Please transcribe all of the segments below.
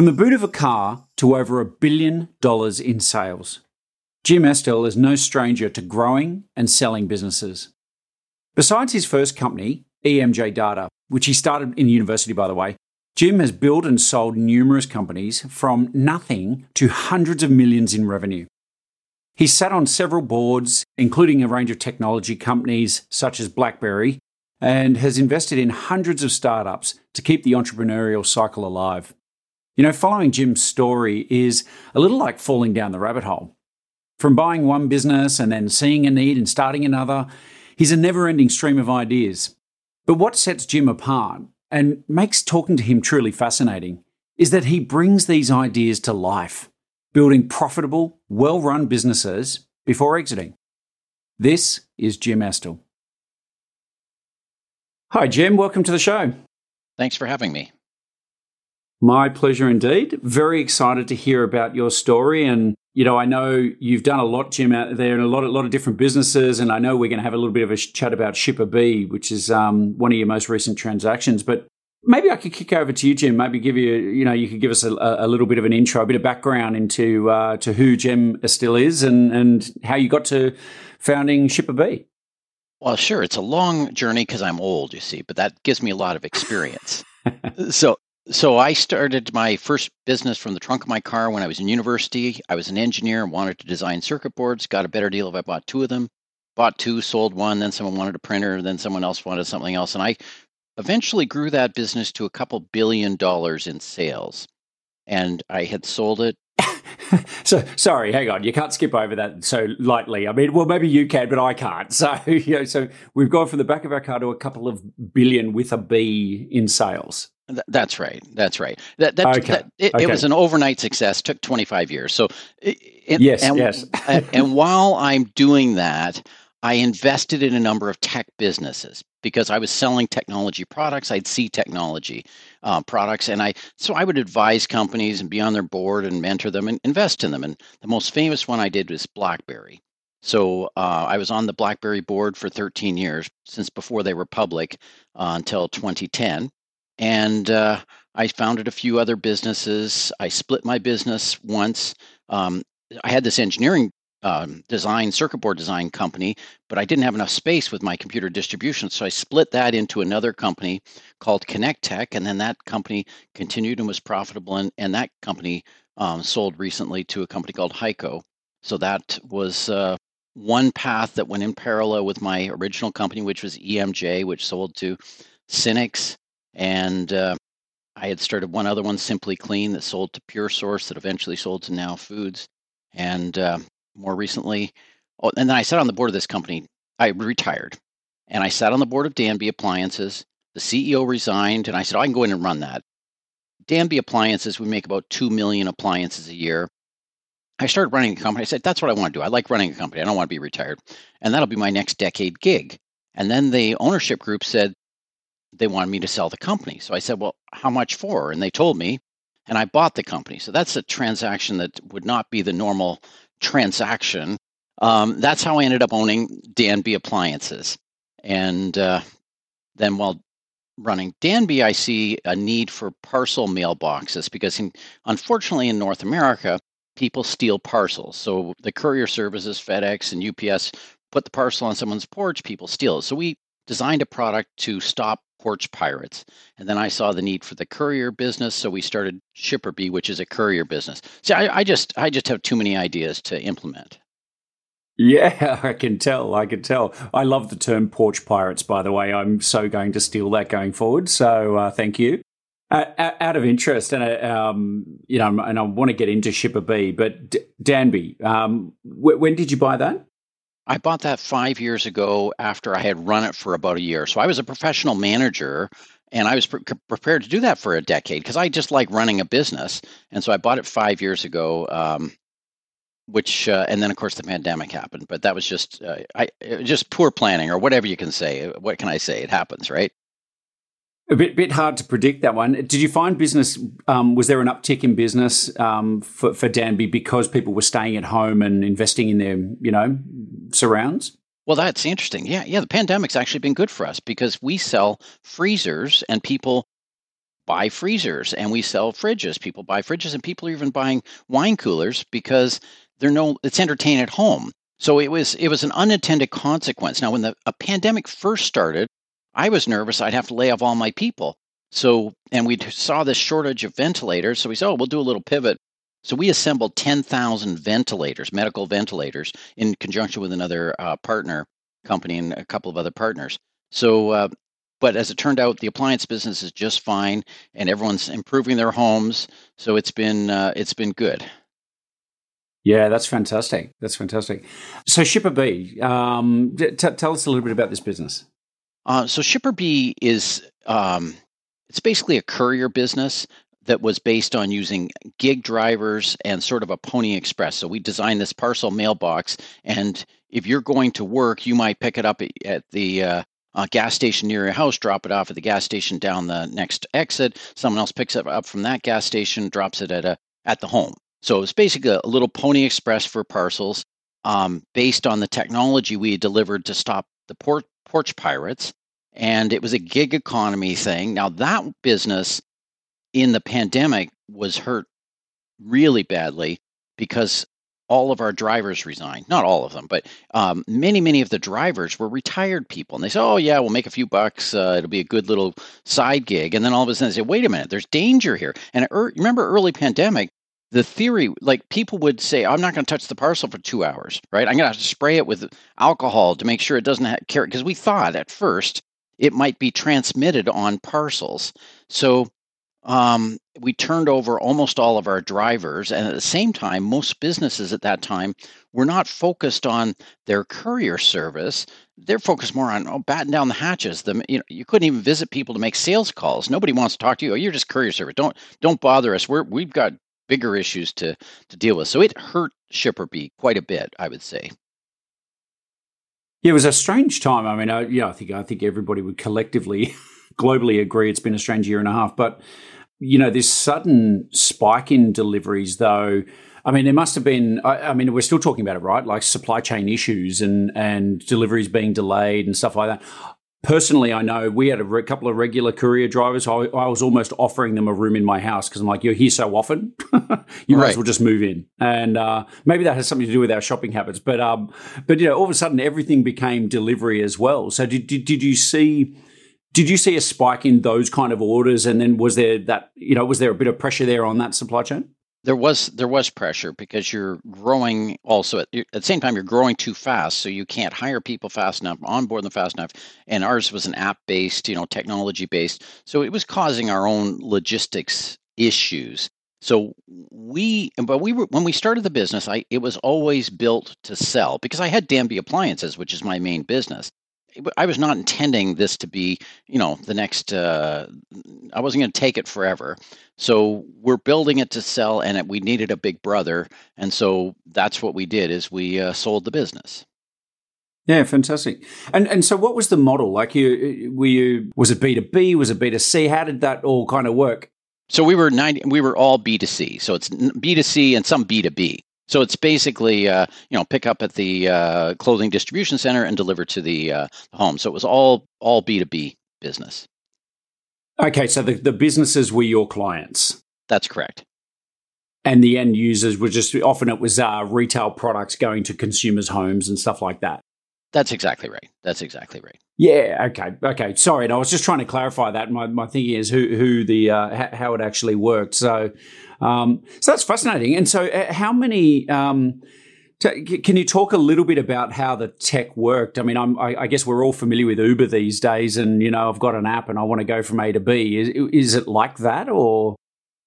From the boot of a car to over a billion dollars in sales, Jim Estill is no stranger to growing and selling businesses. Besides his first company, EMJ Data, which he started in university, by the way, Jim has built and sold numerous companies from nothing to hundreds of millions in revenue. He's sat on several boards, including a range of technology companies such as BlackBerry, and has invested in hundreds of startups to keep the entrepreneurial cycle alive. You know, following Jim's story is a little like falling down the rabbit hole. From buying one business and then seeing a need and starting another, he's a never ending stream of ideas. But what sets Jim apart and makes talking to him truly fascinating is that he brings these ideas to life, building profitable, well run businesses before exiting. This is Jim Estill. Hi, Jim. Welcome to the show. Thanks for having me. My pleasure indeed. Very excited to hear about your story. And, you know, I know you've done a lot, Jim, out there and a lot, a lot of different businesses. And I know we're going to have a little bit of a chat about ShipperBee, which is um, one of your most recent transactions. But maybe I could kick over to you, Jim. Maybe give you, you know, you could give us a, a little bit of an intro, a bit of background into uh, to who Jim Estill is and, and how you got to founding ShipperBee. Well, sure. It's a long journey because I'm old, you see, but that gives me a lot of experience. so so I started my first business from the trunk of my car when I was in university. I was an engineer and wanted to design circuit boards. Got a better deal if I bought two of them. Bought two, sold one, then someone wanted a printer, then someone else wanted something else. And I eventually grew that business to a couple billion dollars in sales. And I had sold it so sorry, hang on. You can't skip over that so lightly. I mean, well, maybe you can, but I can't. So, you know, so we've gone from the back of our car to a couple of billion with a B in sales. That's right. That's right. That, that, okay. That, it, okay. it, was an overnight success. Took 25 years. So, it, yes, and, yes. and while I'm doing that, I invested in a number of tech businesses because I was selling technology products. I'd see technology uh, products, and I so I would advise companies and be on their board and mentor them and invest in them. And the most famous one I did was BlackBerry. So uh, I was on the BlackBerry board for 13 years, since before they were public uh, until 2010, and uh, I founded a few other businesses. I split my business once. Um, I had this engineering um, design circuit board design company, but I didn't have enough space with my computer distribution, so I split that into another company called Connect Tech, and then that company continued and was profitable, and, and that company um, sold recently to a company called HEICO. So that was uh, one path that went in parallel with my original company, which was EMJ, which sold to Synnex, and uh, I had started one other one, Simply Clean, that sold to PureSource, that eventually sold to Now Foods. And uh, more recently. Oh, and then I sat on the board of this company. I retired, and I sat on the board of Danby Appliances. The CEO resigned, and I said, oh, I can go in and run that. Danby Appliances, we make about 2 million appliances a year. I started running a company. I said, that's what I want to do. I like running a company. I don't want to be retired. And that'll be my next decade gig. And then the ownership group said they wanted me to sell the company. So I said, well, how much for? And they told me, and I bought the company. So that's a transaction that would not be the normal transaction. Um, that's how I ended up owning Danby Appliances. And uh, then while running Danby, I see a need for parcel mailboxes because, in, unfortunately, in North America, people steal parcels. So the courier services, FedEx and UPS, put the parcel on someone's porch, people steal it. So we designed a product to stop porch pirates. And then I saw the need for the courier business, so we started ShipperBee, which is a courier business. See, I, I just I just have too many ideas to implement. Yeah, I can tell. I can tell. I love the term porch pirates, by the way. I'm so going to steal that going forward. So uh, thank you. Uh, out of interest, and uh, um, you know, and I want to get into ShipperBee, but D- Danby, um, when did you buy that? I bought that five years ago after I had run it for about a year. So I was a professional manager and I was pre- prepared to do that for a decade because I just like running a business. And so I bought it five years ago, um, which, uh, and then of course the pandemic happened. But that was just, uh, I just poor planning or whatever you can say. What can I say? It happens, right? A bit, bit hard to predict that one. Did you find business? Um, was there an uptick in business um, for, for Danby because people were staying at home and investing in their, you know, surrounds? Well, that's interesting. Yeah, yeah. The pandemic's actually been good for us because we sell freezers and people buy freezers, and we sell fridges. People buy fridges, and people are even buying wine coolers because they're no. It's entertained at home. So it was it was an unintended consequence. Now, when the a pandemic first started, I was nervous I'd have to lay off all my people. So, and we saw this shortage of ventilators. So we said, oh, we'll do a little pivot. So we assembled 10,000 ventilators, medical ventilators, in conjunction with another uh, partner company and a couple of other partners. So, uh, but as it turned out, the appliance business is just fine, and everyone's improving their homes. So it's been uh, it's been good. Yeah, that's fantastic. That's fantastic. So ShipperBee, um, t- tell us a little bit about this business. Uh, so ShipperBee is um, it's basically a courier business that was based on using gig drivers and sort of a pony express. So we designed this parcel mailbox, and if you're going to work, you might pick it up at the uh, uh, gas station near your house, drop it off at the gas station down the next exit. Someone else picks it up from that gas station, drops it at a at the home. So it's basically a, little pony express for parcels, um, based on the technology we delivered to stop the port porch pirates. And it was a gig economy thing. Now, that business in the pandemic was hurt really badly because all of our drivers resigned. Not all of them, but um, many, many of the drivers were retired people. And they said, oh, yeah, we'll make a few bucks. Uh, it'll be a good little side gig. And then all of a sudden they say, wait a minute, there's danger here. And er- remember early pandemic, the theory, like people would say, I'm not going to touch the parcel for two hours, right? I'm going to have to spray it with alcohol to make sure it doesn't have, carry. Because we thought at first it might be transmitted on parcels. So um, we turned over almost all of our drivers. And at the same time, most businesses at that time were not focused on their courier service. They're focused more on oh, batten down the hatches. The, you know, you couldn't even visit people to make sales calls. Nobody wants to talk to you. Oh, you're just courier service. Don't don't bother us. We're we've got bigger issues to to deal with. So it hurt ShipperBee quite a bit, I would say. Yeah, it was a strange time. I mean, I, yeah, I think I think everybody would collectively, globally agree it's been a strange year and a half. But you know, this sudden spike in deliveries, though. I mean, there must have been. I, I, mean, we're still talking about it, right? Like supply chain issues and and deliveries being delayed and stuff like that. Personally, I know we had a re- couple of regular courier drivers. I, I, was almost offering them a room in my house because I'm like, you're here so often, you might as well just move in. And uh, maybe that has something to do with our shopping habits. But um, but you know, all of a sudden, everything became delivery as well. So did did, did you see? Did you see a spike in those kind of orders? And then was there that you know was there a bit of pressure there on that supply chain? There was there was pressure because you're growing also at, at, the same time you're growing too fast so you can't hire people fast enough onboard them fast enough. And ours was an app based you know technology based so it was causing our own logistics issues. So we but we were when we started the business i it was always built to sell because i had danby appliances which is my main business I was not intending this to be, you know, the next. Uh, I wasn't going to take it forever. So we're building it to sell, and it, we needed a big brother, and so that's what we did. Is we uh, sold the business. Yeah, fantastic. And and so, what was the model? Like, you were you was it B two B? Was it B two C? How did that all kind of work? So we were ninety. We were all B two C. So it's B two C and some B two B. So it's basically, uh, you know, pick up at the uh, clothing distribution center and deliver to the uh, home. So it was all all B two B business. Okay, so the, the businesses were your clients. That's correct. And the end users were just often it was uh, retail products going to consumers' homes and stuff like that. That's exactly right. That's exactly right. Yeah. Okay. Okay. Sorry, and I was just trying to clarify that. My my thinking is who who the uh, how it actually worked. So, um, so that's fascinating. And so, uh, how many? Um, t- can you talk a little bit about how the tech worked? I mean, I'm, I, I, guess we're all familiar with Uber these days, and you know, I've got an app and I want to go from A to B. Is, is it like that, or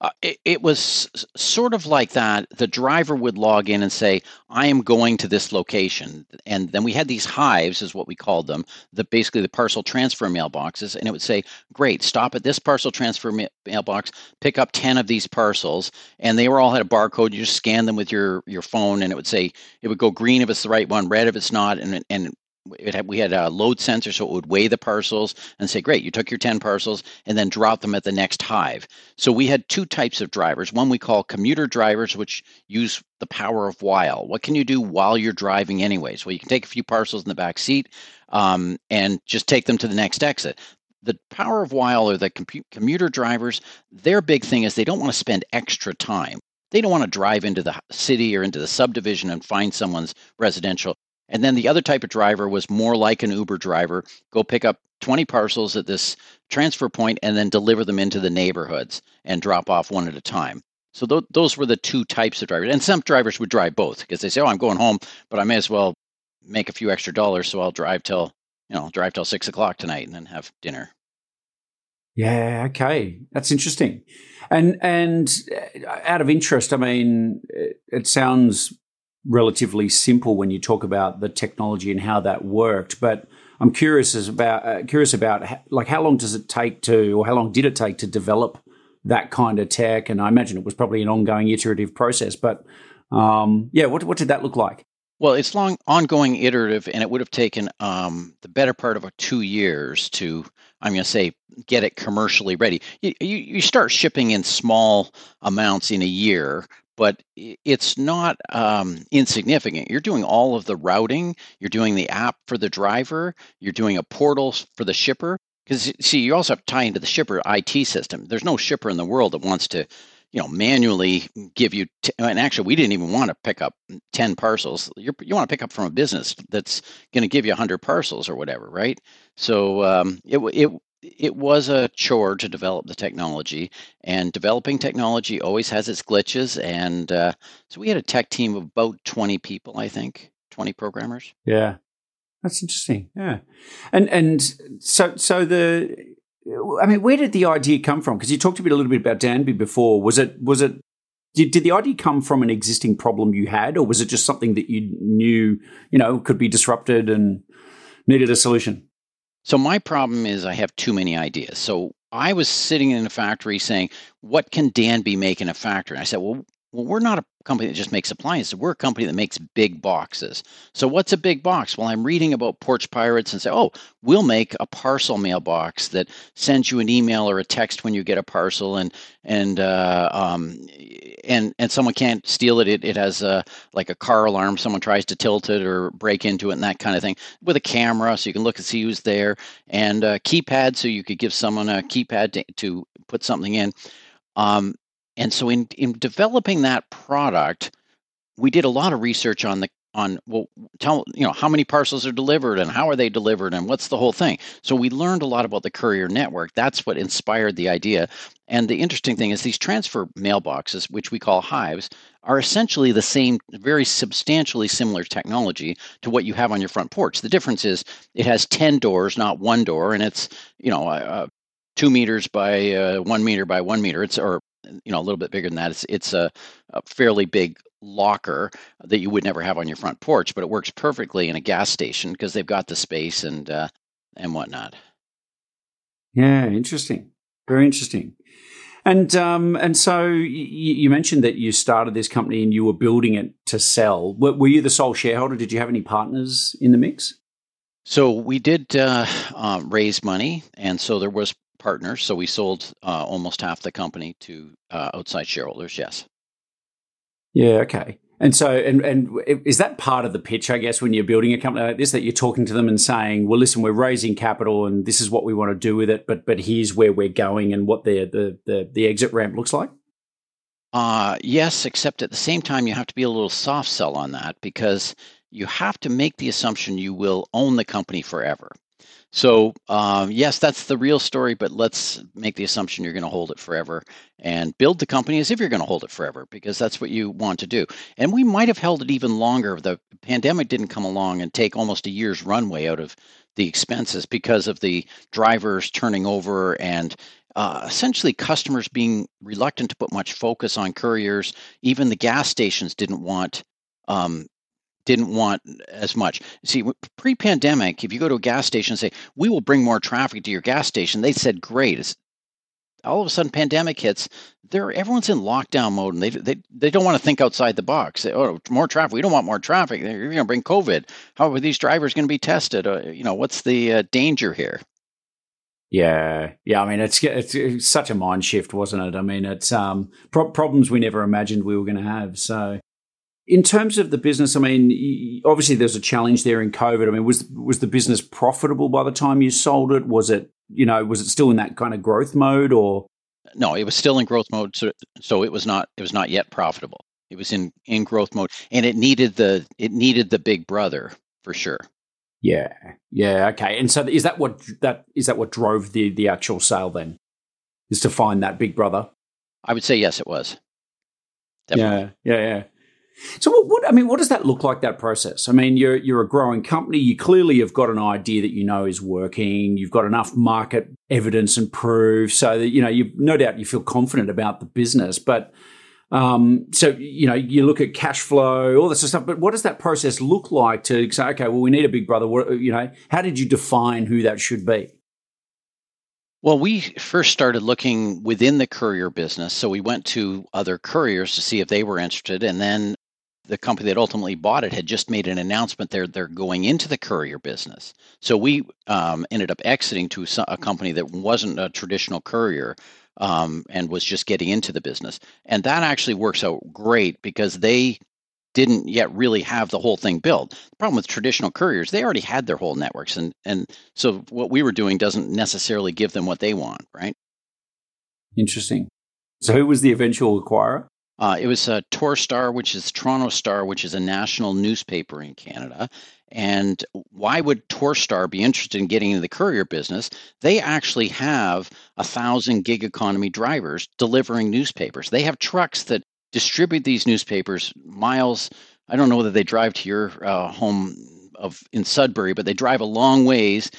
uh, it, it, was sort of like that. The driver would log in and say, I am going to this location. And then we had these hives, is what we called them, the basically the parcel transfer mailboxes. And it would say, Great, stop at this parcel transfer ma- mailbox, pick up 10 of these parcels. And they were all had a barcode. You just scan them with your, your phone, and it would say, it would go green if it's the right one, red if it's not. And, and had, we had a load sensor so it would weigh the parcels and say great you took your 10 parcels and then drop them at the next hive. So we had two types of drivers. One we call commuter drivers which use the power of while. What can you do while you're driving anyways? Well you can take a few parcels in the back seat um, and just take them to the next exit. The power of while or the commuter drivers their big thing is they don't want to spend extra time. They don't want to drive into the city or into the subdivision and find someone's residential and then the other type of driver was more like an Uber driver go pick up 20 parcels at this transfer point and then deliver them into the neighborhoods and drop off one at a time. So th- those were the two types of drivers. And some drivers would drive both because they say, "Oh, I'm going home, but I may as well make a few extra dollars, so I'll drive till you know drive till six o'clock tonight and then have dinner." Yeah. Okay, that's interesting. And and uh, out of interest, I mean, it sounds relatively simple when you talk about the technology and how that worked. But I'm curious about uh, curious about like how long does it take to, or how long did it take to develop that kind of tech? And I imagine it was probably an ongoing iterative process. But um, yeah, what what did that look like? Well, it's long, ongoing, iterative, and it would have taken um, the better part of a two years to, I'm going to say, get it commercially ready. You, you, you, start shipping in small amounts in a year, but it's not um, insignificant. You're doing all of the routing, you're doing the app for the driver, you're doing a portal for the shipper. Because see, you also have to tie into the shipper IT system. There's no shipper in the world that wants to, you know, manually give you. T- and actually, we didn't even want to pick up ten parcels. You're, you want to pick up from a business that's going to give you hundred parcels or whatever, right? So um, it it it was a chore to develop the technology, and developing technology always has its glitches. And uh, so we had a tech team of about 20 people, I think, 20 programmers. Yeah, that's interesting. Yeah, and and so so the, I mean, where did the idea come from? Because you talked a bit a little bit about Danby before. Was it was it did, did the idea come from an existing problem you had, or was it just something that you knew, you know, could be disrupted and needed a solution? So my problem is I have too many ideas. So I was sitting in a factory saying, "What can Danby make in a factory?" And I said, "Well, well, we're not a company that just makes appliances. We're a company that makes big boxes. So what's a big box? Well, I'm reading about porch pirates and say, oh, we'll make a parcel mailbox that sends you an email or a text when you get a parcel, and and uh, um, and and someone can't steal it. It, it has a, like a car alarm. Someone tries to tilt it or break into it, and that kind of thing. With a camera, so you can look and see who's there, and a keypad, so you could give someone a keypad to, to put something in. Um, and so in in developing that product, we did a lot of research on the on well tell you know how many parcels are delivered and how are they delivered and what's the whole thing. So we learned a lot about the courier network. That's what inspired the idea. And the interesting thing is these transfer mailboxes which we call hives are essentially the same very substantially similar technology to what you have on your front porch. The difference is it has 10 doors not one door and it's you know uh, two meters by uh, one meter by one meter. It's or you know a little bit bigger than that. It's it's a, a, fairly big locker that you would never have on your front porch, but it works perfectly in a gas station because they've got the space and uh, and whatnot. Yeah, interesting. Very interesting. And um, and so you, you, mentioned that you started this company and you were building it to sell. Were, were, you the sole shareholder? Did you have any partners in the mix? So we did uh, uh, raise money, and so there was partners. So we sold uh, almost half the company to uh, outside shareholders. Yes. Yeah. Okay. And so, and and is that part of the pitch? I guess when you're building a company like this, that you're talking to them and saying, "Well, listen, we're raising capital, and this is what we want to do with it, but but here's where we're going, and what the the the, the exit ramp looks like." Uh, yes, except at the same time, you have to be a little soft sell on that because you have to make the assumption you will own the company forever. So, um, yes, that's the real story, but let's make the assumption you're going to hold it forever and build the company as if you're going to hold it forever because that's what you want to do. And we might have held it even longer if the pandemic didn't come along and take almost a year's runway out of the expenses because of the drivers turning over and uh, essentially customers being reluctant to put much focus on couriers. Even the gas stations didn't want um, didn't want as much. See, pre-pandemic, if you go to a gas station and say, "We will bring more traffic to your gas station," they said, "Great." It's, all of a sudden, pandemic hits. They're everyone's in lockdown mode, and they they, they don't want to think outside the box. They, oh, more traffic. We don't want more traffic. You're going to bring COVID. How are these drivers going to be tested? Uh, you know, what's the uh, danger here? Yeah, yeah. I mean, it's, it's, it's such a mind shift, wasn't it? I mean, it's um pro- problems we never imagined we were going to have. So, in terms of the business, I mean, obviously there's a challenge there in COVID. I mean, was was the business profitable by the time you sold it? Was it, you know, was it still in that kind of growth mode or? No, it was still in growth mode. So, so it was not it was not yet profitable. It was in in growth mode, and it needed the it needed the big brother for sure. Yeah, yeah, okay. And so is that what that is that what drove the the actual sale then? Is to find that big brother? I would say yes, it was. Definitely. Yeah, yeah, yeah. So what, what, I mean, what does that look like? That process. I mean, you're you're a growing company. You clearly have got an idea that you know is working. You've got enough market evidence and proof, so that you know you no doubt you feel confident about the business. But um, so you know you look at cash flow, all this stuff. But what does that process look like to say, okay, well, we need a big brother. What, you know, how did you define who that should be? Well, we first started looking within the courier business. So we went to other couriers to see if they were interested. And then the company that ultimately bought it had just made an announcement they're they're going into the courier business. So we um, ended up exiting to a company that wasn't a traditional courier um, and was just getting into the business, and that actually works out great because they didn't yet really have the whole thing built. The problem with traditional couriers, they already had their whole networks, and and so what we were doing doesn't necessarily give them what they want, right? Interesting. So who was the eventual acquirer? Uh, it was a Torstar, which is Toronto Star, which is a national newspaper in Canada. And why would Torstar be interested in getting into the courier business? They actually have a thousand gig economy drivers delivering newspapers. They have trucks that distribute these newspapers miles. I don't know whether they drive to your uh, home of in Sudbury, but they drive a long ways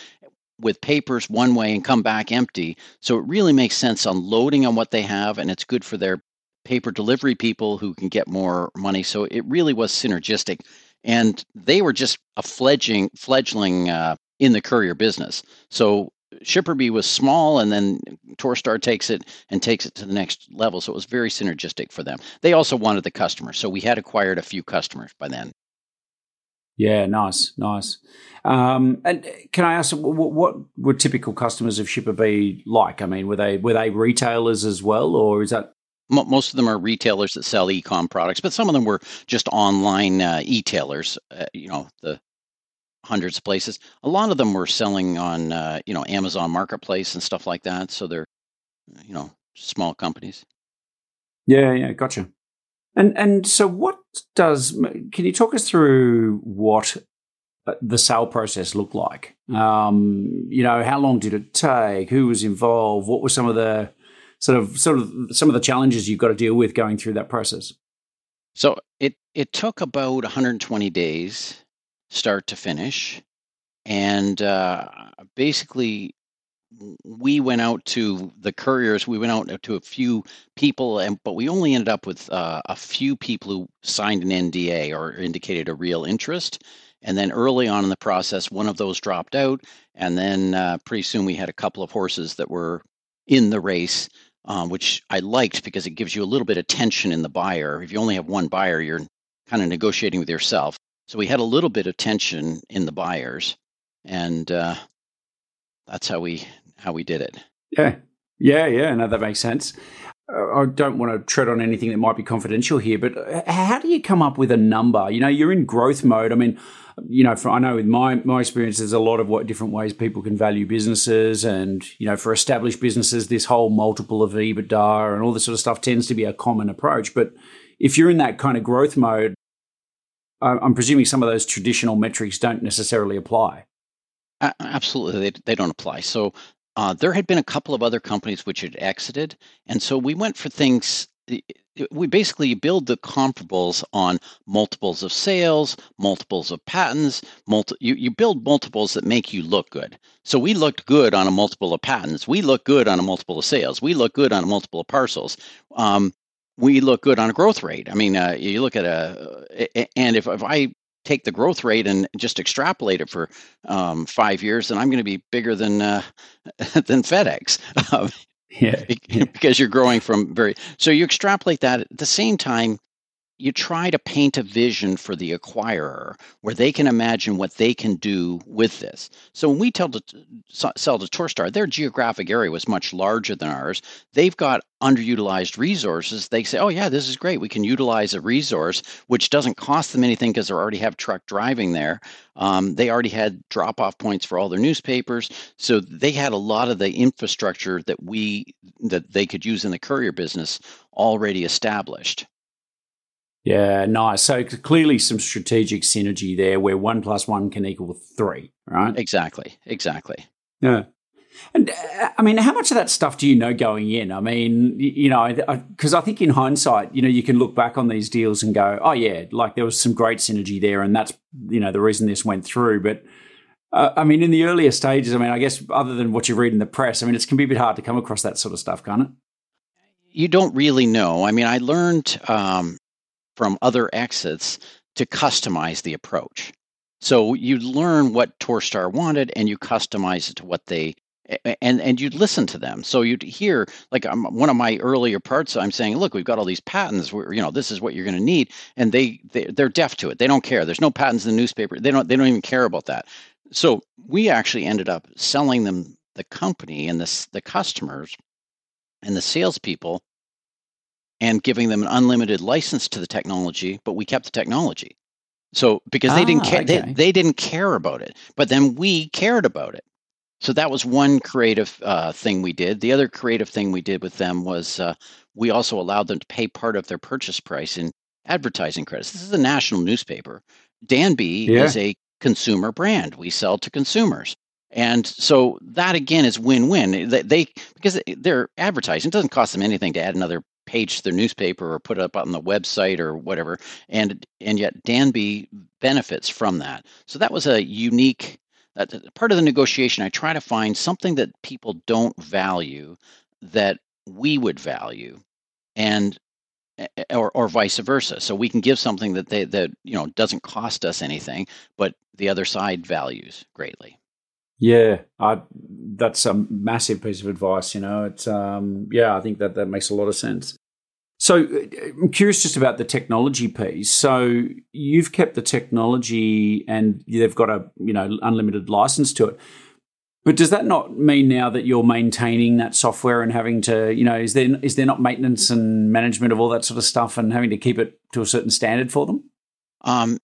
with papers one way and come back empty. So it really makes sense unloading on what they have, and it's good for their paper delivery people who can get more money. So it really was synergistic. And they were just a fledgling, fledgling uh, in the courier business. So Shipperbee was small, and then Torstar takes it and takes it to the next level. So it was very synergistic for them. They also wanted the customers, so we had acquired a few customers by then. Yeah, nice, nice. Um, and can I ask, what, what were typical customers of Shipper Shipperbee like? I mean, were they were they retailers as well, or is that most of them are retailers that sell e-com products, but some of them were just online uh, e-tailers. Uh, you know, the hundreds of places. A lot of them were selling on uh, you know Amazon Marketplace and stuff like that. So they're you know small companies. Yeah, yeah, gotcha. And and so what does? Can you talk us through what uh, the sale process looked like? Um, you know, how long did it take? Who was involved? What were some of the sort of sort of some of the challenges you've got to deal with going through that process? So it it took about 120 days, start to finish, and uh, basically we went out to the couriers. We went out to a few people, and but we only ended up with uh, a few people who signed an NDA or indicated a real interest. And then early on in the process, one of those dropped out, and then uh, pretty soon we had a couple of horses that were in the race um, which I liked because it gives you a little bit of tension in the buyer. If you only have one buyer, you're kind of negotiating with yourself. So we had a little bit of tension in the buyers, and uh, that's how we how we did it. Yeah, yeah, yeah. No, that makes sense. I don't want to tread on anything that might be confidential here, but uh, how do you come up with a number? You know, you're in growth mode. I mean, you know, for, I know with my my experience, there's a lot of what different ways people can value businesses, and you know, for established businesses, this whole multiple of EBITDA and all this sort of stuff tends to be a common approach. But if you're in that kind of growth mode, I'm presuming some of those traditional metrics don't necessarily apply. absolutely, they, they don't apply. So uh, there had been a couple of other companies which had exited, and so we went for things. We basically build the comparables on multiples of sales, multiples of patents. Multi, you, you build multiples that make you look good. So we looked good on a multiple of patents. We look good on a multiple of sales. We look good on a multiple of parcels. Um, we look good on a growth rate. I mean, uh, you look at a, and if, if I take the growth rate and just extrapolate it for um, five years, then I'm going to be bigger than uh, than FedEx. Yeah. because you're growing from very so you extrapolate that at the same time you try to paint a vision for the acquirer where they can imagine what they can do with this. So when we tell to sell to Torstar, their geographic area was much larger than ours. They've got underutilized resources. They say, "Oh yeah, this is great. We can utilize a resource which doesn't cost them anything because they already have truck driving there. Um, they already had drop-off points for all their newspapers, so they had a lot of the infrastructure that we that they could use in the courier business already established." Yeah, nice. So clearly some strategic synergy there where one plus one can equal three, right? Exactly. Exactly. Yeah. And uh, I mean, how much of that stuff do you know going in? I mean, you know, because I, I, think in hindsight, you know, you can look back on these deals and go, oh, yeah, like there was some great synergy there. And that's, you know, the reason this went through. But uh, I mean, in the earlier stages, I mean, I guess other than what you read in the press, I mean, it can be a bit hard to come across that sort of stuff, can't it? You don't really know. I mean, I learned um, from other exits to customize the approach. So you learn what Torstar wanted and you customize it to what they and and you'd listen to them. So you'd hear like um, one of my earlier parts. I'm saying, look, we've got all these patents. We're, you know, this is what you're going to need, and they, they they're deaf to it. They don't care. There's no patents in the newspaper. They don't they don't even care about that. So we actually ended up selling them the company and the the customers and the salespeople and giving them an unlimited license to the technology, but we kept the technology. So because they ah, didn't care, okay. they, they didn't care about it, but then we cared about it. So that was one creative uh, thing we did. The other creative thing we did with them was uh, we also allowed them to pay part of their purchase price in advertising credits. This is a national newspaper. Danby yeah. is a consumer brand. We sell to consumers. And so that again is win-win. They, they because they're advertising. It doesn't cost them anything to add another page their newspaper or put it up on the website or whatever. And and yet Danby benefits from that. So that was a unique part of the negotiation. I try to find something that people don't value that we would value, and or or vice versa. So we can give something that they that you know doesn't cost us anything, but the other side values greatly. Yeah, I, that's a massive piece of advice. You know, it's um, yeah, I think that that makes a lot of sense. So uh, I'm curious just about the technology piece. So you've kept the technology, and they've got a you know unlimited license to it. But does that not mean now that you're maintaining that software and having to, you know, is there is there not maintenance and management of all that sort of stuff and having to keep it to a certain standard for them? Um,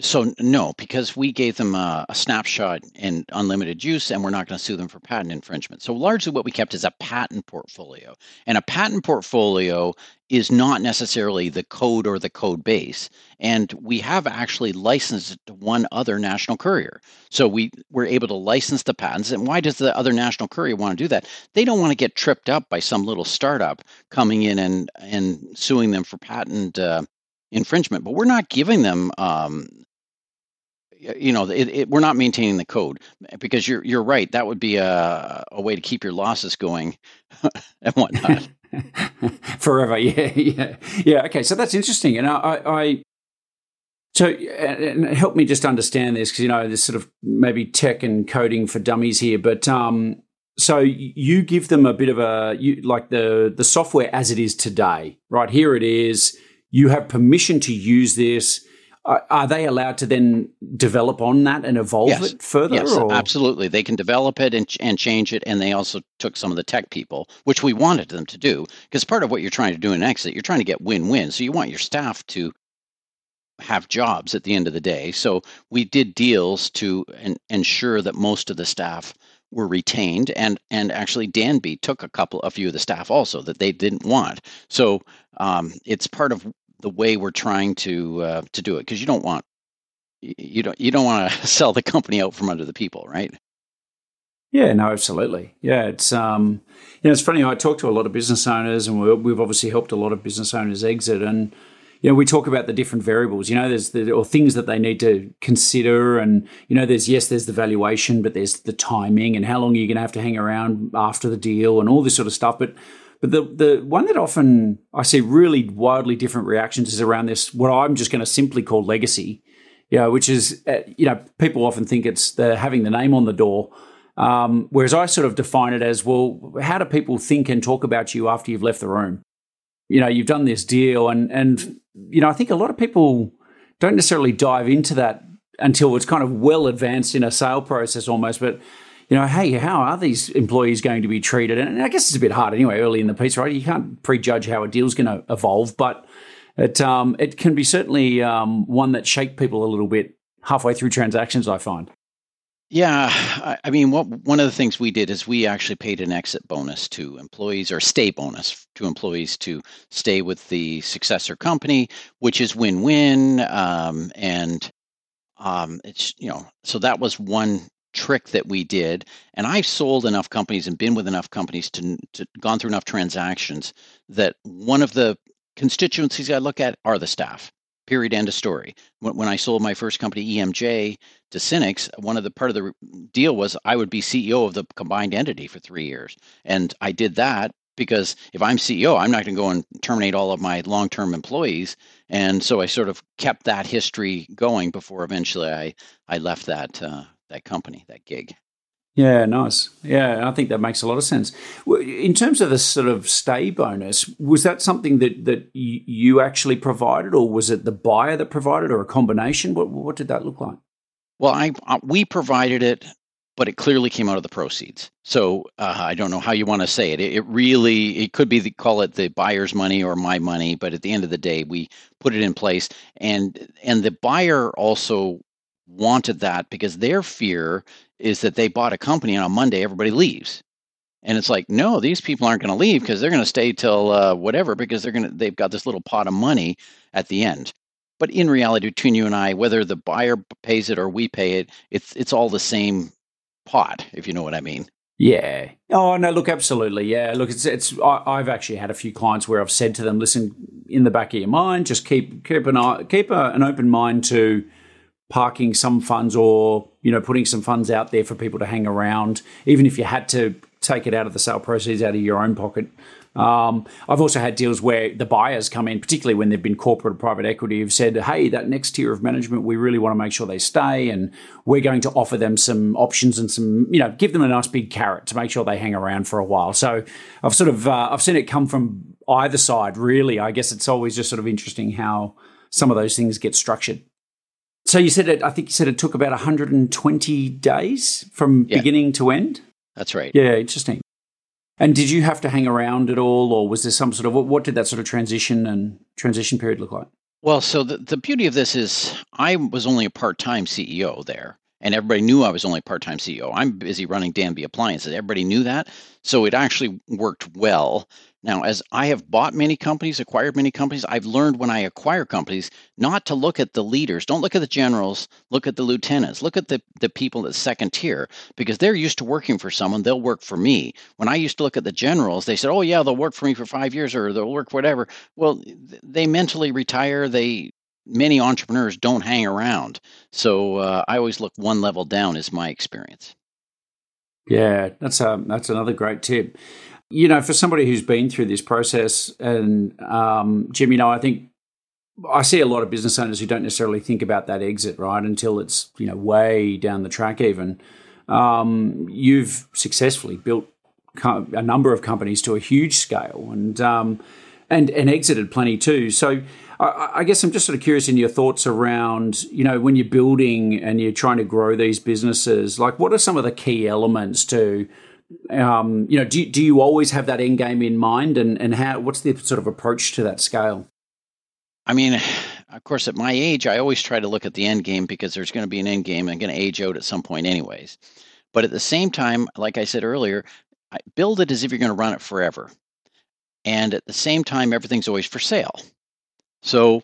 so no, because we gave them a, a, snapshot and unlimited use, and we're not going to sue them for patent infringement. So largely, what we kept is a patent portfolio, and a patent portfolio is not necessarily the code or the code base. And we have actually licensed it to one other national courier, so we were able to license the patents. And why does the other national courier want to do that? They don't want to get tripped up by some little startup coming in and and suing them for patent. Uh, infringement, but we're not giving them um, you know, it, it, we're not maintaining the code because you're you're right. That would be a, a way to keep your losses going and whatnot. Forever, yeah, yeah, yeah. Okay, so that's interesting, and I, I so and help me just understand this because you know there's sort of maybe tech and coding for dummies here, but um, so you give them a bit of a you like the the software as it is today, right? Here it is. You have permission to use this are they allowed to then develop on that and evolve yes. it further? Yes, or? absolutely. They can develop it and, and change it. And they also took some of the tech people, which we wanted them to do, because part of what you're trying to do in exit, you're trying to get win-win. So you want your staff to have jobs at the end of the day. So we did deals to en- ensure that most of the staff were retained, and and actually Danby took a couple, a few of the staff also that they didn't want. So um, it's part of the way we're trying to uh, to do it because you don't want you don't you don't want to sell the company out from under the people, right? Yeah, no, absolutely. Yeah, it's um, you know, it's funny. I talk to a lot of business owners, and we've obviously helped a lot of business owners exit, and you know, we talk about the different variables. You know, there's the or things that they need to consider, and you know, there's yes, there's the valuation, but there's the timing and how long you're going to have to hang around after the deal, and all this sort of stuff. But but the the one that often I see really wildly different reactions is around this what I'm just going to simply call legacy. You know, which is uh, you know people often think it's the having the name on the door um, whereas I sort of define it as well, how do people think and talk about you after you've left the room? You know, you've done this deal, and and you know, I think a lot of people don't necessarily dive into that until it's kind of well advanced in a sale process almost. But you know, hey, how are these employees going to be treated? And I guess it's a bit hard anyway, early in the piece, right? You can't prejudge how a deal's going to evolve, but it um, it can be certainly um, one that shake people a little bit halfway through transactions. I find. Yeah, I, mean, what one of the things we did is we actually paid an exit bonus to employees or stay bonus to employees to stay with the successor company, which is win-win. Um, and um, it's you know, so that was one trick that we did. And I've sold enough companies and been with enough companies to, to gone through enough transactions that one of the constituencies I look at are the staff period end of story when, when i sold my first company emj to Synnex, one of the part of the deal was I would be CEO of the combined entity for three years, and I did that because if I'm CEO, I'm not going to go and terminate all of my long-term employees, and so I sort of kept that history going before eventually I I left that uh, that company, that gig. Yeah, nice. Yeah, I think that makes a lot of sense. In terms of the sort of stay bonus, was that something that that you actually provided, or was it the buyer that provided, or a combination? What what did that look like? Well, I uh, we provided it, but it clearly came out of the proceeds. So uh, I don't know how you want to say it. it. It, really it could be the, call it the buyer's money or my money, but at the end of the day, we put it in place, and and the buyer also wanted that because their fear is that they bought a company and on Monday everybody leaves. And it's like, no, these people aren't going to leave because they're going to stay till uh, whatever because they're going to they've got this little pot of money at the end. But in reality, between you and I, whether the buyer pays it or we pay it, it's it's all the same pot, if you know what I mean. Yeah. Oh no. Look, absolutely. Yeah. Look, it's it's. I, have actually had a few clients where I've said to them, "Listen, in the back of your mind, just keep keep an eye, keep a, an open mind to parking some funds or you know putting some funds out there for people to hang around, even if you had to take it out of the sale proceeds out of your own pocket. Um, I've also had deals where the buyers come in, particularly when they've been corporate or private equity, have said, hey, that next tier of management, we really want to make sure they stay and we're going to offer them some options and some, you know, give them a nice big carrot to make sure they hang around for a while. So I've sort of, uh, I've seen it come from either side, really. I guess it's always just sort of interesting how some of those things get structured. So you said it, I think you said it took about 120 days from yeah. beginning to end? That's right. Yeah, interesting. And did you have to hang around at all, or was there some sort of what, what did that sort of transition and transition period look like? Well, so the, the beauty of this is I was only a part time CEO there, and everybody knew I was only part time CEO. I'm busy running Danby Appliances. Everybody knew that. So it actually worked well. Now, as I have bought many companies, acquired many companies, I've learned when I acquire companies not to look at the leaders. Don't look at the generals, look at the lieutenants, look at the, the people at second tier because they're used to working for someone, they'll work for me. When I used to look at the generals, they said, oh, yeah, they'll work for me for five years or they'll work whatever. Well, they mentally retire. They many entrepreneurs don't hang around. So uh, I always look one level down, is my experience. Yeah, that's a, um, that's another great tip you know, for somebody who's been through this process, and um, Jim, you know, I think I see a lot of business owners who don't necessarily think about that exit right until it's you know way down the track. Even um, you've successfully built a number of companies to a huge scale, and um, and and exited plenty too. So. I, guess I'm just sort of curious in your thoughts around, you know, when you're building and you're trying to grow these businesses, like what are some of the key elements to um, you know, do, do you always have that end game in mind, and and how what's the sort of approach to that scale? I mean, of course, at my age, I always try to look at the end game because there's going to be an end game and going to age out at some point, anyways. But at the same time, like I said earlier, build it as if you're going to run it forever, and at the same time, everything's always for sale. So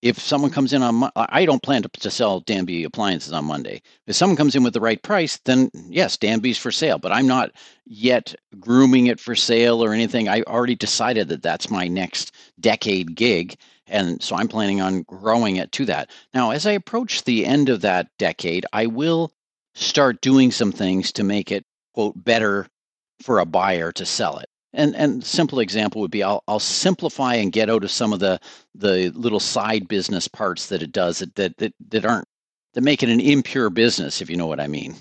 if someone comes in on, I don't plan to, to sell Danby appliances on Monday. If someone comes in with the right price, then yes, Danby's for sale. But I'm not yet grooming it for sale or anything. I already decided that that's my next decade gig, and so I'm planning on growing it to that. Now, as I approach the end of that decade, I will start doing some things to make it quote better for a buyer to sell it. And and simple example would be I'll I'll simplify and get out of some of the the little side business parts that it does that that that, that aren't that make it an impure business, if you know what I mean.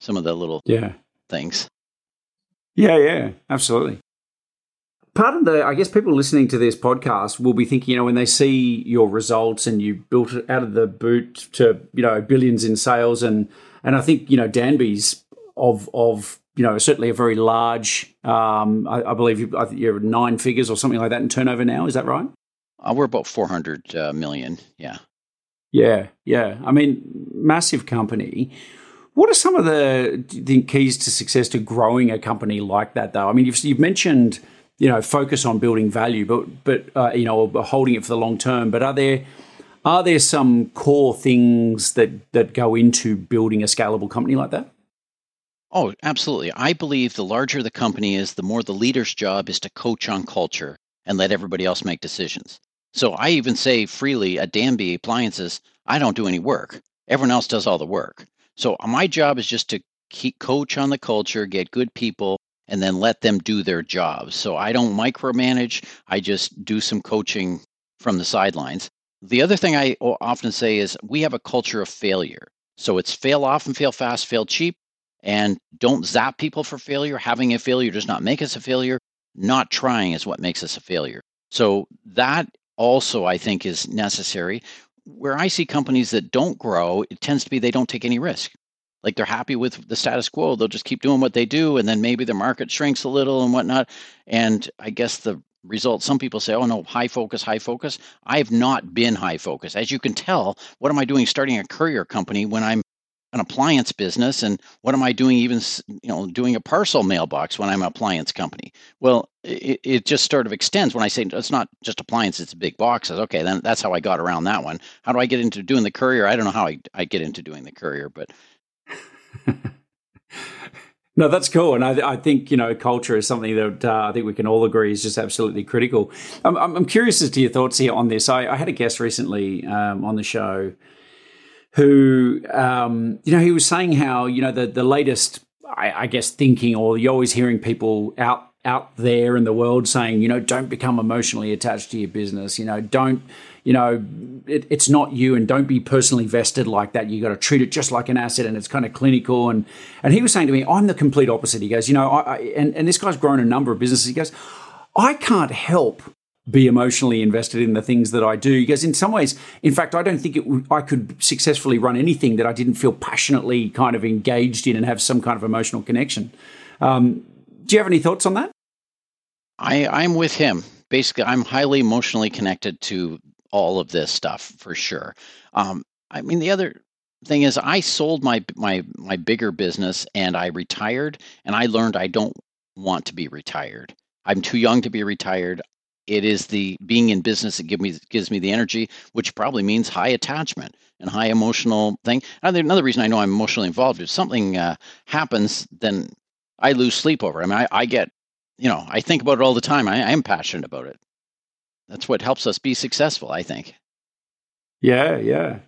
Some of the little yeah things. Yeah, yeah, absolutely. Part of the, I guess, people listening to this podcast will be thinking, you know, when they see your results and you built it out of the boot to, you know, billions in sales, and and I think, you know, Danby's of of you know, certainly a very large. Um, I, I, believe you, I think you're nine figures or something like that in turnover now. Is that right? Uh, we're about four hundred uh, million. Yeah. Yeah, yeah. I mean, massive company. What are some of the, the keys to success to growing a company like that, though? I mean, you've, you've mentioned you know focus on building value, but but uh, you know holding it for the long term. But are there are there some core things that that go into building a scalable company like that? Oh, absolutely. I believe the larger the company is, the more the leader's job is to coach on culture and let everybody else make decisions. So I even say freely at Danby Appliances, I don't do any work. Everyone else does all the work. So my job is just to keep coach on the culture, get good people, and then let them do their jobs. So I don't micromanage. I just do some coaching from the sidelines. The other thing I often say is we have a culture of failure. So it's fail often, fail fast, fail cheap and don't zap people for failure. Having a failure does not make us a failure. Not trying is what makes us a failure. So that also, I think, is necessary. Where I see companies that don't grow, it tends to be they don't take any risk. Like they're happy with the status quo. They'll just keep doing what they do, and then maybe the market shrinks a little and whatnot. And I guess the result, some people say, oh no, high focus, high focus. I have not been high focus. As you can tell, what am I doing starting a courier company when I'm an appliance business and what am i doing even you know doing a parcel mailbox when i'm an appliance company well it, it just sort of extends when i say it's not just appliance it's big boxes okay then that's how i got around that one how do i get into doing the courier i don't know how i, I get into doing the courier but No, that's cool, and I, I, think you know culture is something that uh, I think we can all agree is just absolutely critical. I'm, I'm curious as to your thoughts here on this. I, I had a guest recently um, on the show who, um, you know, he was saying how, you know, the, the latest, I, I guess, thinking, or you're always hearing people out out there in the world saying, you know, don't become emotionally attached to your business. You know, don't, you know, it, it's not you, and don't be personally vested like that. You got to treat it just like an asset, and it's kind of clinical. And and he was saying to me, I'm the complete opposite. He goes, you know, I, I and and this guy's grown a number of businesses. He goes, I can't help be emotionally invested in the things that I do. Because in some ways, in fact, I don't think it I could successfully run anything that I didn't feel passionately kind of engaged in and have some kind of emotional connection. Um, do you have any thoughts on that? I, I'm with him. Basically, I'm highly emotionally connected to all of this stuff for sure. Um, I mean, the other thing is, I sold my my my bigger business and I retired, and I learned I don't want to be retired. I'm too young to be retired it is the being in business that give me gives me the energy, which probably means high attachment and high emotional thing. Another reason I know I'm emotionally involved if something uh, happens, then I lose sleep over. It. I mean, I, I, get, you know, I think about it all the time. I, I am passionate about it. That's what helps us be successful, I think. Yeah, yeah.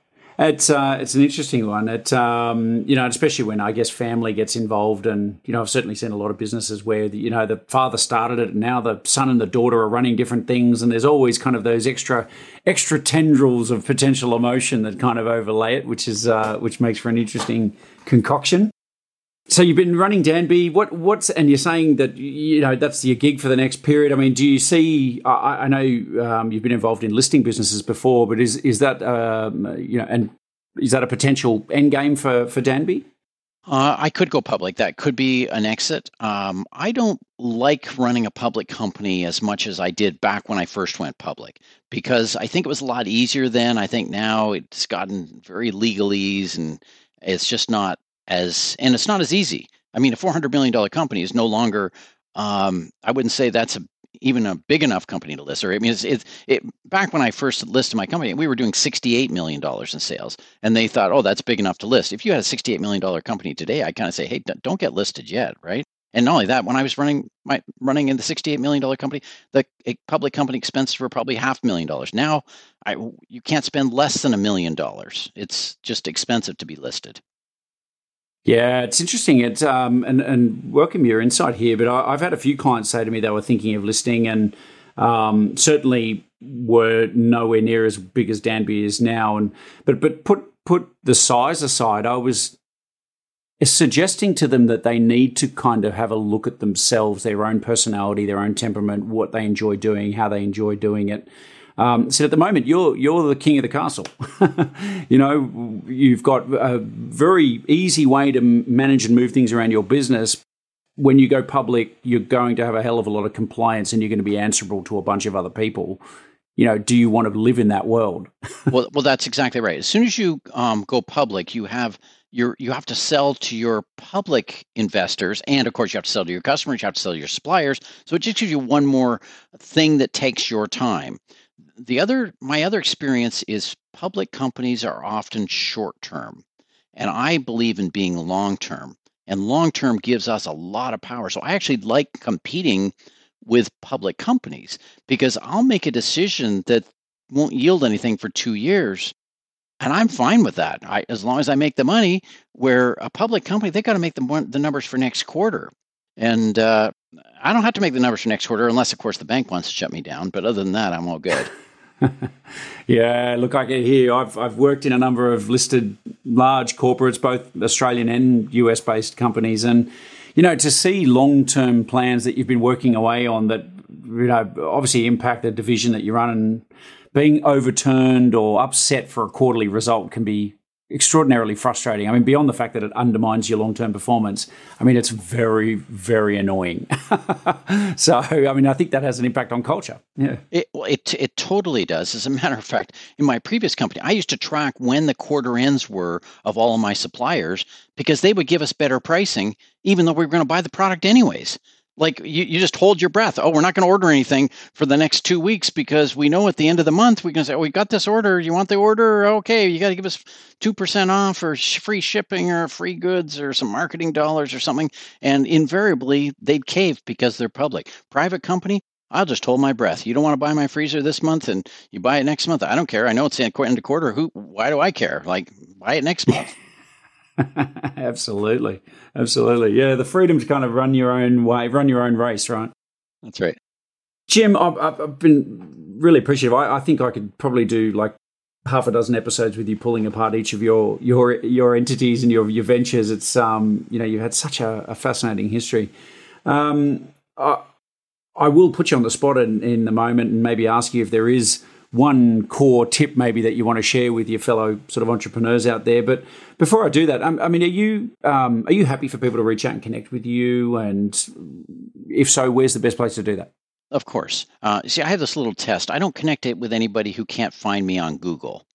It's uh, it's an interesting one. It um, you know, especially when I guess family gets involved, and you know, I've certainly seen a lot of businesses where the, you know the father started it, and now the son and the daughter are running different things, and there's always kind of those extra extra tendrils of potential emotion that kind of overlay it, which is uh, which makes for an interesting concoction. So you've been running Danby. What what's and you're saying that you know that's your gig for the next period. I mean, do you see? I, I know um, you've been involved in listing businesses before, but is is that um, you know and is that a potential end game for for Danby? Uh, I could go public. That could be an exit. Um, I don't like running a public company as much as I did back when I first went public because I think it was a lot easier then. I think now it's gotten very legalese and it's just not as and it's not as easy. I mean, a four hundred million dollar company is no longer. Um, I wouldn't say that's a even a big enough company to list. Or I mean, it's, it's it, back when I first listed my company, we were doing $68 million in sales. And they thought, oh, that's big enough to list. If you had a $68 million company today, I kind of say, hey, don't get listed yet, right? And not only that, when I was running my running in the $68 million company, the public company expenses were probably half a million dollars. Now, I, you can't spend less than a million dollars. It's just expensive to be listed. Yeah, it's interesting. It's um, and and welcome your insight here. But I, have had a few clients say to me they were thinking of listing, and um, certainly were nowhere near as big as Danby is now. And but but put put the size aside, I was suggesting to them that they need to kind of have a look at themselves, their own personality, their own temperament, what they enjoy doing, how they enjoy doing it, um, so at the moment, you're you're the king of the castle. you know, you've got a very easy way to manage and move things around your business. When you go public, you're going to have a hell of a lot of compliance, and you're going to be answerable to a bunch of other people. You know, do you want to live in that world? well, well, that's exactly right. As soon as you um, go public, you have you you have to sell to your public investors and of course you have to sell to your customers you have to sell to your suppliers so it just gives you one more thing that takes your time the other my other experience is public companies are often short term and i believe in being long term and long term gives us a lot of power so i actually like competing with public companies because i'll make a decision that won't yield anything for two years and i'm fine with that I, as long as i make the money where a public company they got to make the, the numbers for next quarter and uh, I don't have to make the numbers for next quarter unless, of course, the bank wants to shut me down. But other than that, I'm all good. yeah, look, I get here. I've, I've worked in a number of listed large corporates, both Australian and US based companies. And, you know, to see long term plans that you've been working away on that, you know, obviously impact the division that you run and being overturned or upset for a quarterly result can be extraordinarily frustrating. I mean, beyond the fact that it undermines your long term performance, I mean, it's very, very annoying. so, I mean, I think that has an impact on culture. Yeah. It, it, it totally does. As a matter of fact, in my previous company, I used to track when the quarter ends were of all of my suppliers because they would give us better pricing, even though we were going to buy the product anyways like you, you just hold your breath oh we're not going to order anything for the next two weeks because we know at the end of the month we can say oh, we got this order you want the order okay you got to give us 2% off or free shipping or free goods or some marketing dollars or something and invariably they'd cave because they're public private company I'll just hold my breath. You don't want to buy my freezer this month, and you buy it next month. I don't care. I know it's the end of quarter. Who? Why do I care? Like, buy it next month. absolutely, absolutely. Yeah, the freedom to kind of run your own way, run your own race, right? That's right. Jim, I've, I've been really appreciative. I, I, think I could probably do like half a dozen episodes with you pulling apart each of your your your entities and your your ventures. It's um you know you've had such a, a fascinating history. Um, I, I will put you on the spot in, in the moment and maybe ask you if there is one core tip maybe that you want to share with your fellow sort of entrepreneurs out there. But before I do that, um, I mean, are you um, are you happy for people to reach out and connect with you? And if so, where's the best place to do that? Of course. Uh, see, I have this little test. I don't connect it with anybody who can't find me on Google.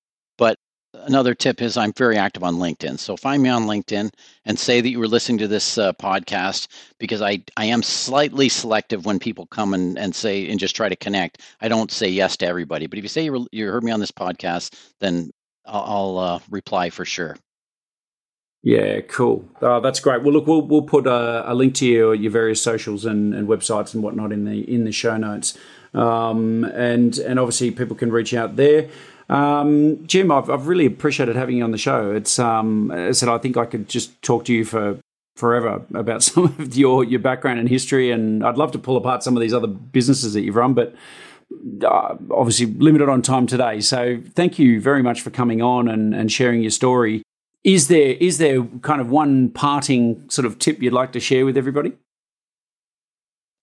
Another tip is I'm very active on LinkedIn. So find me on LinkedIn and say that you were listening to this uh, podcast because I, I am slightly selective when people come and, and say and just try to connect. I don't say yes to everybody. But if you say you, you heard me on this podcast, then I'll, I'll uh, reply for sure. Yeah, cool. Oh, that's great. Well, look, we'll we'll put a, a link to your, your various socials and, and websites and whatnot in the in the show notes, um, and and obviously people can reach out there. Um, Jim, I've, I've really appreciated having you on the show. It's um, I said I think I could just talk to you for forever about some of your your background and history, and I'd love to pull apart some of these other businesses that you've run, but uh, obviously limited on time today. So thank you very much for coming on and, and sharing your story. Is there is there kind of one parting sort of tip you'd like to share with everybody?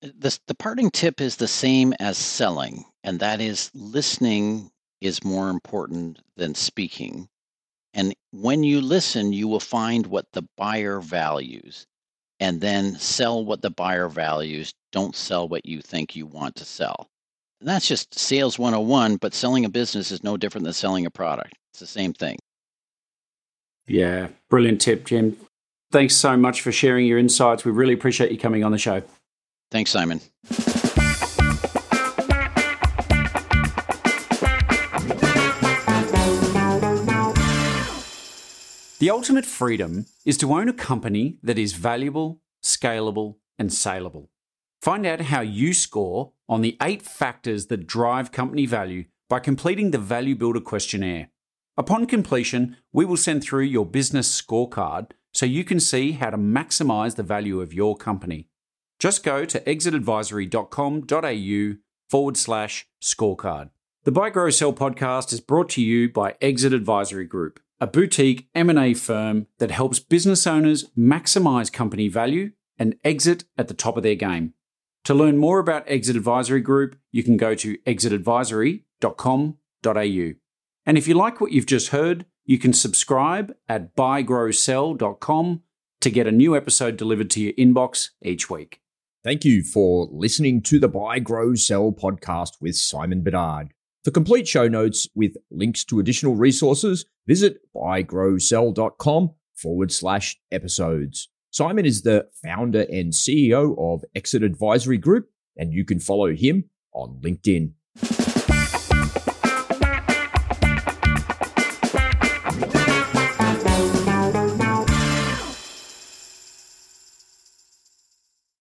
The, the parting tip is the same as selling, and that is listening is more important than speaking. And when you listen, you will find what the buyer values and then sell what the buyer values. Don't sell what you think you want to sell. And that's just sales 101, but selling a business is no different than selling a product. It's the same thing. Yeah, brilliant tip, Jim. Thanks so much for sharing your insights. We really appreciate you coming on the show. Thanks, Simon. The ultimate freedom is to own a company that is valuable, scalable, and saleable. Find out how you score on the eight factors that drive company value by completing the Value Builder questionnaire. Upon completion, we will send through your business scorecard so you can see how to maximize the value of your company. Just go to exitadvisory.com.au forward slash scorecard. The Buy Grow Sell podcast is brought to you by Exit Advisory Group, a boutique M&A firm that helps business owners maximize company value and exit at the top of their game. To learn more about Exit Advisory Group, you can go to exitadvisory.com.au. And if you like what you've just heard, you can subscribe at buygrowsell.com to get a new episode delivered to your inbox each week. Thank you for listening to the Buy, Grow, Sell podcast with Simon Bedard. For complete show notes with links to additional resources, visit buygrowsell.com forward slash episodes. Simon is the founder and CEO of Exit Advisory Group, and you can follow him on LinkedIn.